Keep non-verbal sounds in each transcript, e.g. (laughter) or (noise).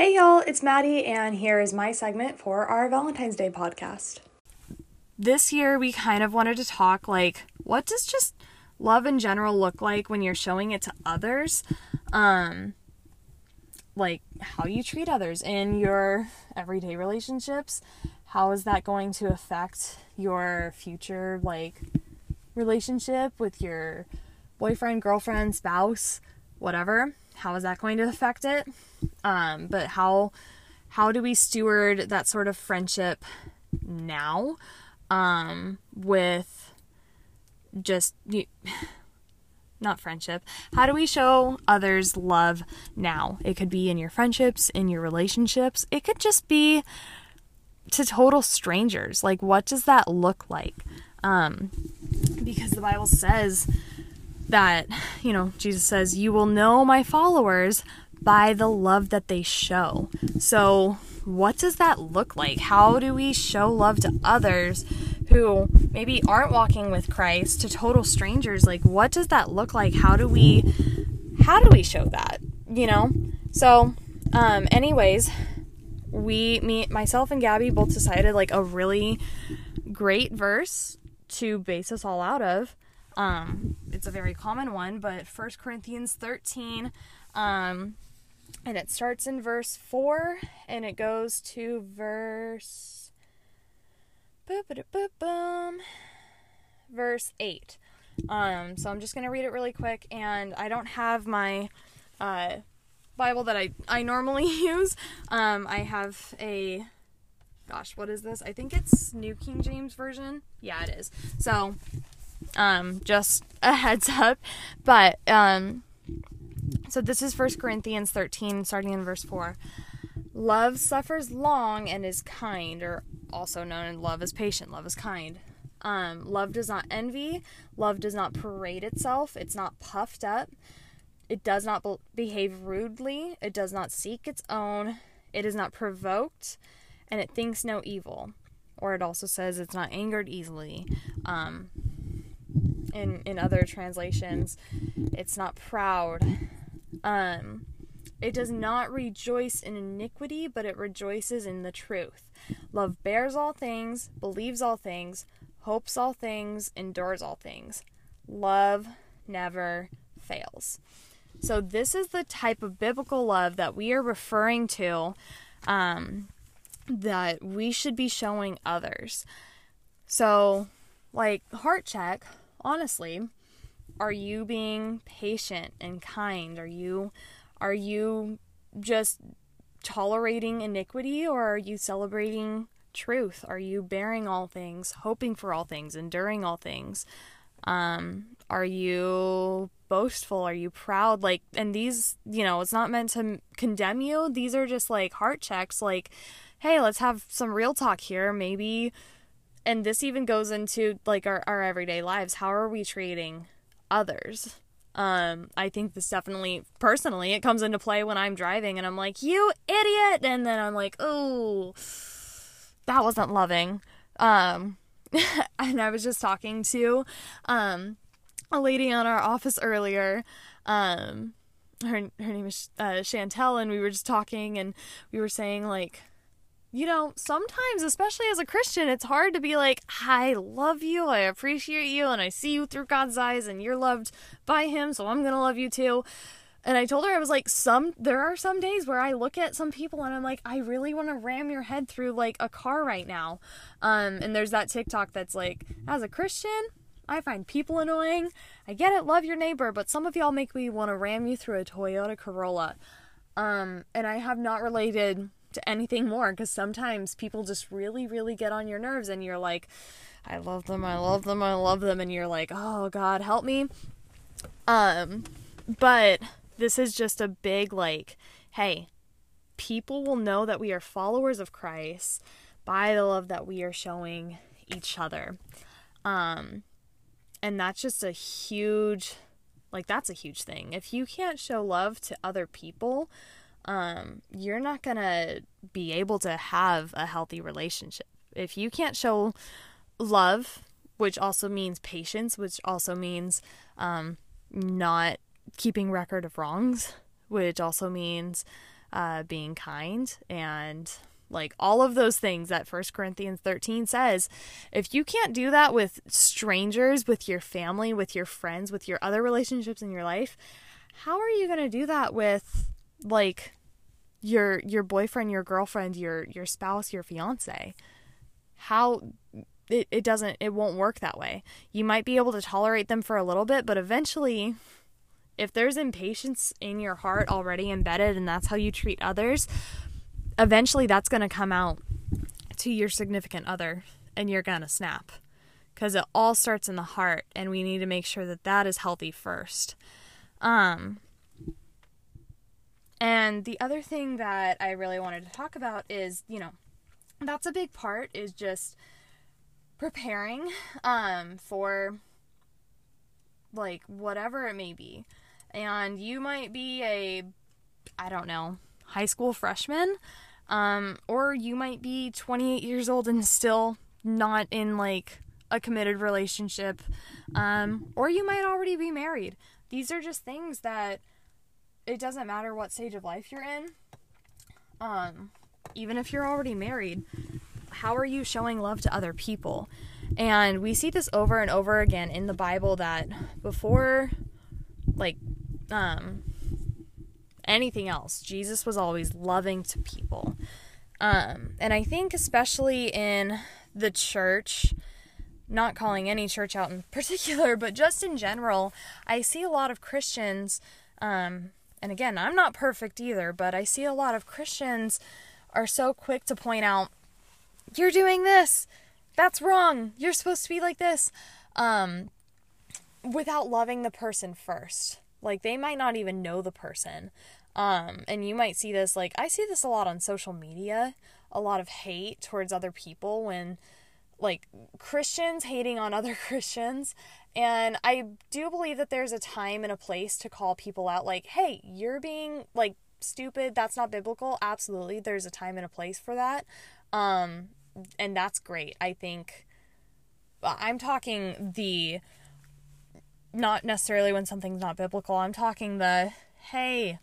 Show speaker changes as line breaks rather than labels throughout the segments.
Hey y'all, it's Maddie, and here is my segment for our Valentine's Day podcast.
This year, we kind of wanted to talk like, what does just love in general look like when you're showing it to others? Um, like how you treat others in your everyday relationships. How is that going to affect your future, like, relationship with your boyfriend, girlfriend, spouse, whatever? How is that going to affect it? Um, but how how do we steward that sort of friendship now um, with just (sighs) not friendship. How do we show others love now? It could be in your friendships in your relationships. It could just be to total strangers. Like what does that look like? Um, because the bible says that you know jesus says you will know my followers by the love that they show. So, what does that look like? How do we show love to others who maybe aren't walking with Christ to total strangers? Like what does that look like? How do we how do we show that? You know? So, um anyways, we me myself and Gabby both decided like a really great verse to base us all out of. Um it's a very common one, but First Corinthians 13 um and it starts in verse 4 and it goes to verse verse 8 um so i'm just going to read it really quick and i don't have my uh bible that i i normally (laughs) use. Um i have a gosh what is this? I think it's new king james version? Yeah it is. So um just a heads up but um so this is 1 Corinthians 13, starting in verse 4. Love suffers long and is kind, or also known as love is patient, love is kind. Um, love does not envy, love does not parade itself, it's not puffed up, it does not be- behave rudely, it does not seek its own, it is not provoked, and it thinks no evil. Or it also says it's not angered easily. Um, in in other translations, it's not proud. Um, it does not rejoice in iniquity, but it rejoices in the truth. Love bears all things, believes all things, hopes all things, endures all things. Love never fails. So, this is the type of biblical love that we are referring to um, that we should be showing others. So, like, heart check, honestly, are you being patient and kind? Are you are you just tolerating iniquity or are you celebrating truth? Are you bearing all things, hoping for all things, enduring all things? Um, are you boastful? Are you proud? Like, and these, you know, it's not meant to condemn you. These are just like heart checks. Like, hey, let's have some real talk here. Maybe, and this even goes into like our, our everyday lives. How are we treating others. Um, I think this definitely, personally, it comes into play when I'm driving and I'm like, you idiot! And then I'm like, oh, that wasn't loving. Um, (laughs) and I was just talking to, um, a lady on our office earlier. Um, her, her name is uh, Chantel, and we were just talking and we were saying, like, you know, sometimes, especially as a Christian, it's hard to be like, I love you, I appreciate you, and I see you through God's eyes, and you're loved by Him, so I'm gonna love you too. And I told her, I was like, some, there are some days where I look at some people and I'm like, I really want to ram your head through like a car right now. Um, and there's that TikTok that's like, as a Christian, I find people annoying. I get it, love your neighbor, but some of y'all make me want to ram you through a Toyota Corolla. Um, and I have not related to anything more because sometimes people just really, really get on your nerves and you're like, I love them, I love them, I love them, and you're like, oh God, help me. Um, but this is just a big like, hey, people will know that we are followers of Christ by the love that we are showing each other. Um, and that's just a huge, like, that's a huge thing. If you can't show love to other people, um, you're not gonna be able to have a healthy relationship. If you can't show love, which also means patience, which also means um, not keeping record of wrongs, which also means uh, being kind, and like all of those things that First Corinthians 13 says. If you can't do that with strangers, with your family, with your friends, with your other relationships in your life, how are you going to do that with like your your boyfriend, your girlfriend, your your spouse, your fiance? How it, it doesn't it won't work that way. You might be able to tolerate them for a little bit, but eventually if there's impatience in your heart already embedded and that's how you treat others, eventually that's going to come out to your significant other and you're going to snap because it all starts in the heart and we need to make sure that that is healthy first. Um and the other thing that I really wanted to talk about is, you know, that's a big part is just preparing um, for like whatever it may be. And you might be a, I don't know, high school freshman, um, or you might be 28 years old and still not in like a committed relationship, um, or you might already be married. These are just things that it doesn't matter what stage of life you're in. Um, even if you're already married, how are you showing love to other people? And we see this over and over again in the Bible that before like um anything else, Jesus was always loving to people. Um and I think especially in the church, not calling any church out in (laughs) particular, but just in general, I see a lot of Christians um and again, I'm not perfect either, but I see a lot of Christians are so quick to point out you're doing this. That's wrong. You're supposed to be like this. Um, without loving the person first. Like they might not even know the person. Um, and you might see this like I see this a lot on social media, a lot of hate towards other people when like Christians hating on other (laughs) Christians. And I do believe that there's a time and a place to call people out like, "Hey, you're being like stupid. That's not biblical." Absolutely. There's a time and a place for that. Um, and that's great. I think I'm talking the not necessarily when something's not biblical. I'm talking the hey,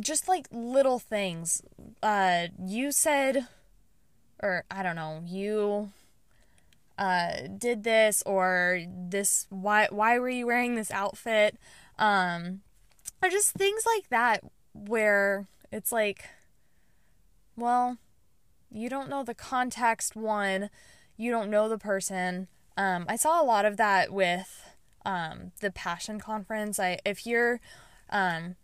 just like little things. Uh you said or I don't know, you uh did this or this why why were you wearing this outfit? Um or just things like that where it's like well, you don't know the context one you don't know the person um, i saw a lot of that with um, the passion conference i if you're um,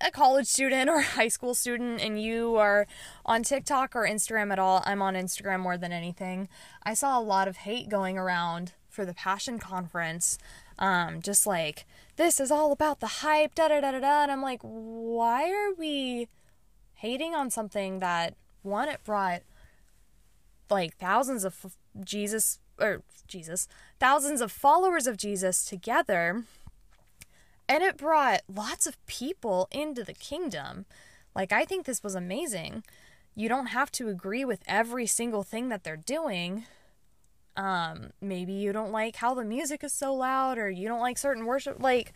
a college student or high school student and you are on TikTok or Instagram at all, I'm on Instagram more than anything. I saw a lot of hate going around for the Passion Conference. Um, just like, this is all about the hype, da da da da da. And I'm like, why are we hating on something that one, it brought like thousands of Jesus or Jesus, thousands of followers of Jesus together. And it brought lots of people into the kingdom. Like, I think this was amazing. You don't have to agree with every single thing that they're doing. Um, maybe you don't like how the music is so loud or you don't like certain worship. Like,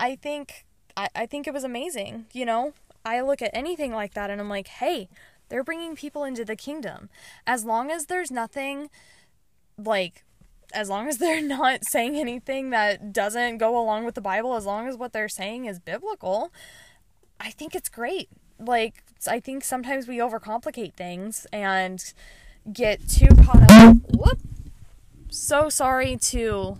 I think, I, I think it was amazing. You know, I look at anything like that and I'm like, hey, they're bringing people into the kingdom. As long as there's nothing like as long as they're (laughs) not saying anything that doesn't go along with the Bible, as long as what they're saying is biblical, I think it's great. Like I think sometimes we overcomplicate things and get too caught up. Whoop. So sorry to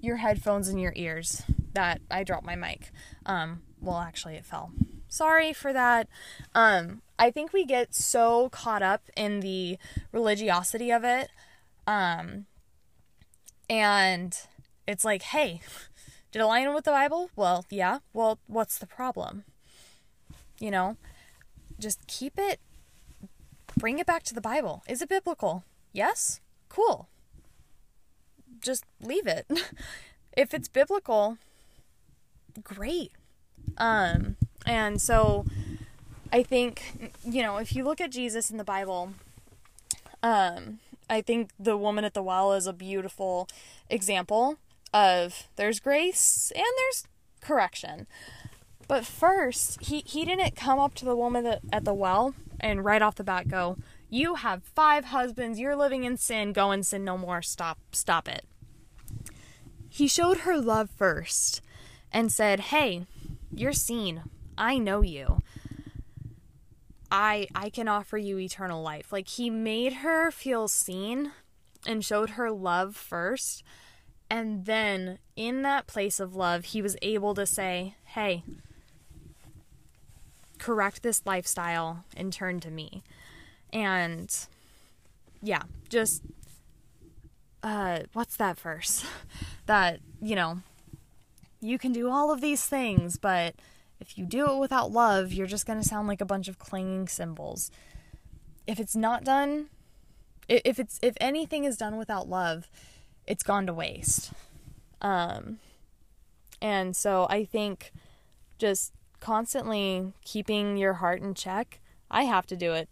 your headphones in your ears that I dropped my mic. Um, well, actually, it fell. Sorry for that. Um, I think we get so caught up in the religiosity of it. Um, and it's like, hey, did it align with the Bible? Well, yeah. Well, what's the problem? You know, just keep it, bring it back to the Bible. Is it biblical? Yes? Cool. Just leave it. (laughs) if it's biblical, great. Um, and so I think, you know, if you look at Jesus in the Bible, um, I think the woman at the well is a beautiful example of there's grace and there's correction. But first, he, he didn't come up to the woman that, at the well and right off the bat go, You have five husbands, you're living in sin, go and sin no more, stop, stop it. He showed her love first and said, Hey, you're seen. I know you. I I can offer you eternal life. Like he made her feel seen and showed her love first. And then in that place of love, he was able to say, "Hey, correct this lifestyle and turn to me." And yeah, just uh what's that verse? (laughs) that, you know, you can do all of these things, but if you do it without love, you're just going to sound like a bunch of clanging cymbals. If it's not done, if it's if anything is done without love, it's gone to waste. Um and so I think just constantly keeping your heart in check. I have to do it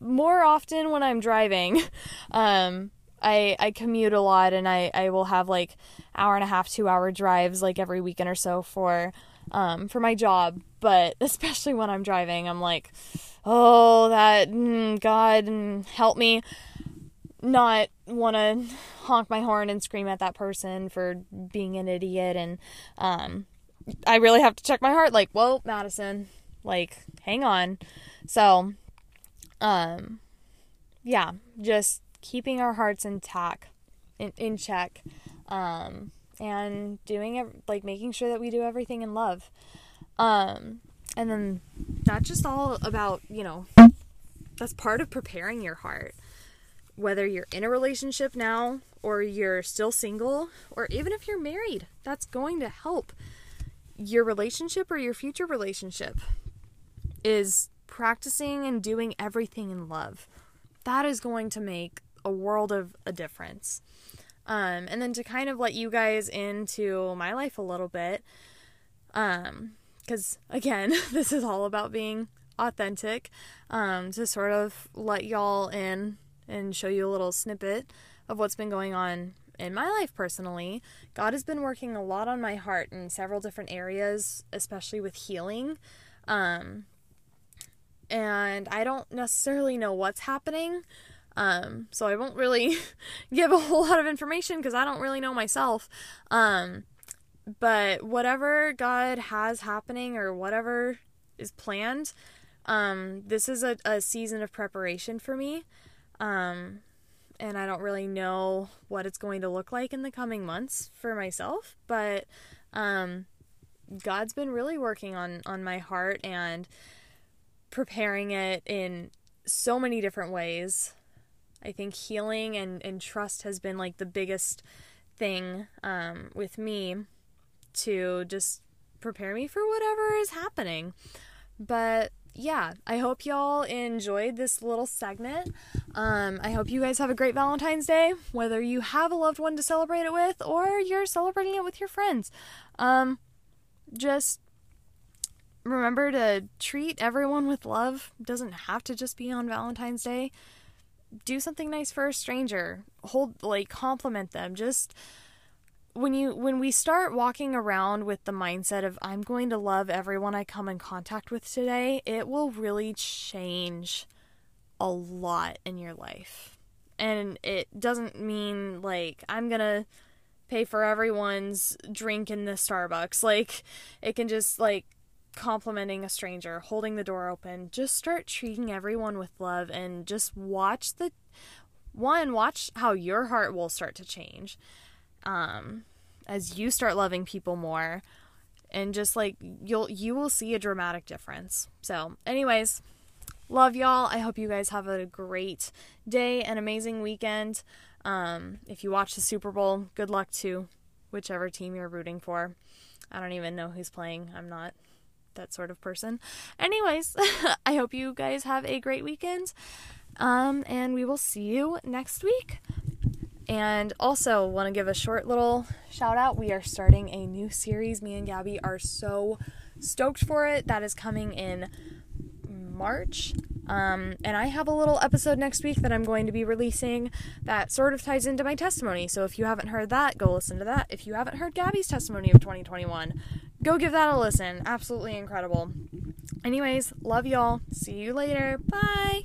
more often when I'm driving. (laughs) Um I I commute a lot and I I will have like hour and a half, 2 hour drives like every weekend or so for um, for my job, but (laughs) especially when I'm driving, I'm like, oh, that mm, God mm, help me not want to honk my horn and scream at that person for being an idiot and um, I really have to check my heart like, whoa, Madison, like hang on. So um yeah, just keeping our hearts intact in, in check. Um and doing it like making sure that we do everything in love. Um and then that's just all about you know that's part of preparing your heart. Whether you're in a relationship now or you're still single or even if you're married that's going to help. Your relationship or your future relationship is practicing and doing everything in love. That is going to make a world of a difference um, and then to kind of let you guys into my life a little bit, um, because again, (laughs) this is all about being authentic, um, to sort of let y'all in and show you a little snippet of what's been going on in my life personally. God has been working a lot on my heart in several different areas, especially with healing. Um, and I don't necessarily know what's happening, um, so I won't really (laughs) give a whole lot of information because I don't really know myself. Um, but whatever God has happening or whatever is planned, um, this is a, a season of preparation for me. Um, and I don't really know what it's going to look like in the coming months for myself, but um, God's been really working on on my heart and preparing it in so many different ways. I think healing and, and trust has been like the biggest thing um, with me to just prepare me for whatever is happening. But yeah, I hope y'all enjoyed this little segment. Um, I hope you guys have a great Valentine's Day, whether you have a loved one to celebrate it with or you're celebrating it with your friends. Um, just remember to treat everyone with love. Doesn't have to just be on Valentine's Day do something nice for a stranger hold like compliment them just when you when we start walking around with the mindset of I'm going to love everyone I come in contact with today, it will really change a lot in your life. And it doesn't mean like I'm going to pay for everyone's drink in the Starbucks. Like it can just like complimenting a stranger, holding the door open. Just start treating everyone with love and just watch the one, watch how your heart will start to change. Um as you start loving people more and just like you'll you will see a dramatic difference. So, anyways, love y'all. I hope you guys have a great day, an amazing weekend. Um, if you watch the Super Bowl, good luck to whichever team you're rooting for. I don't even know who's playing. I'm not that sort of person. Anyways, (laughs) I hope you guys have a great weekend. Um, and we will see you next week. And also, want to give a short little shout out. We are starting a new series. Me and Gabby are so stoked for it. That is coming in March. Um, and I have a little episode next week that I'm going to be releasing that sort of ties into my testimony. So if you haven't heard that, go listen to that. If you haven't heard Gabby's testimony of 2021, go give that a listen. Absolutely incredible. Anyways, love y'all. See you later. Bye.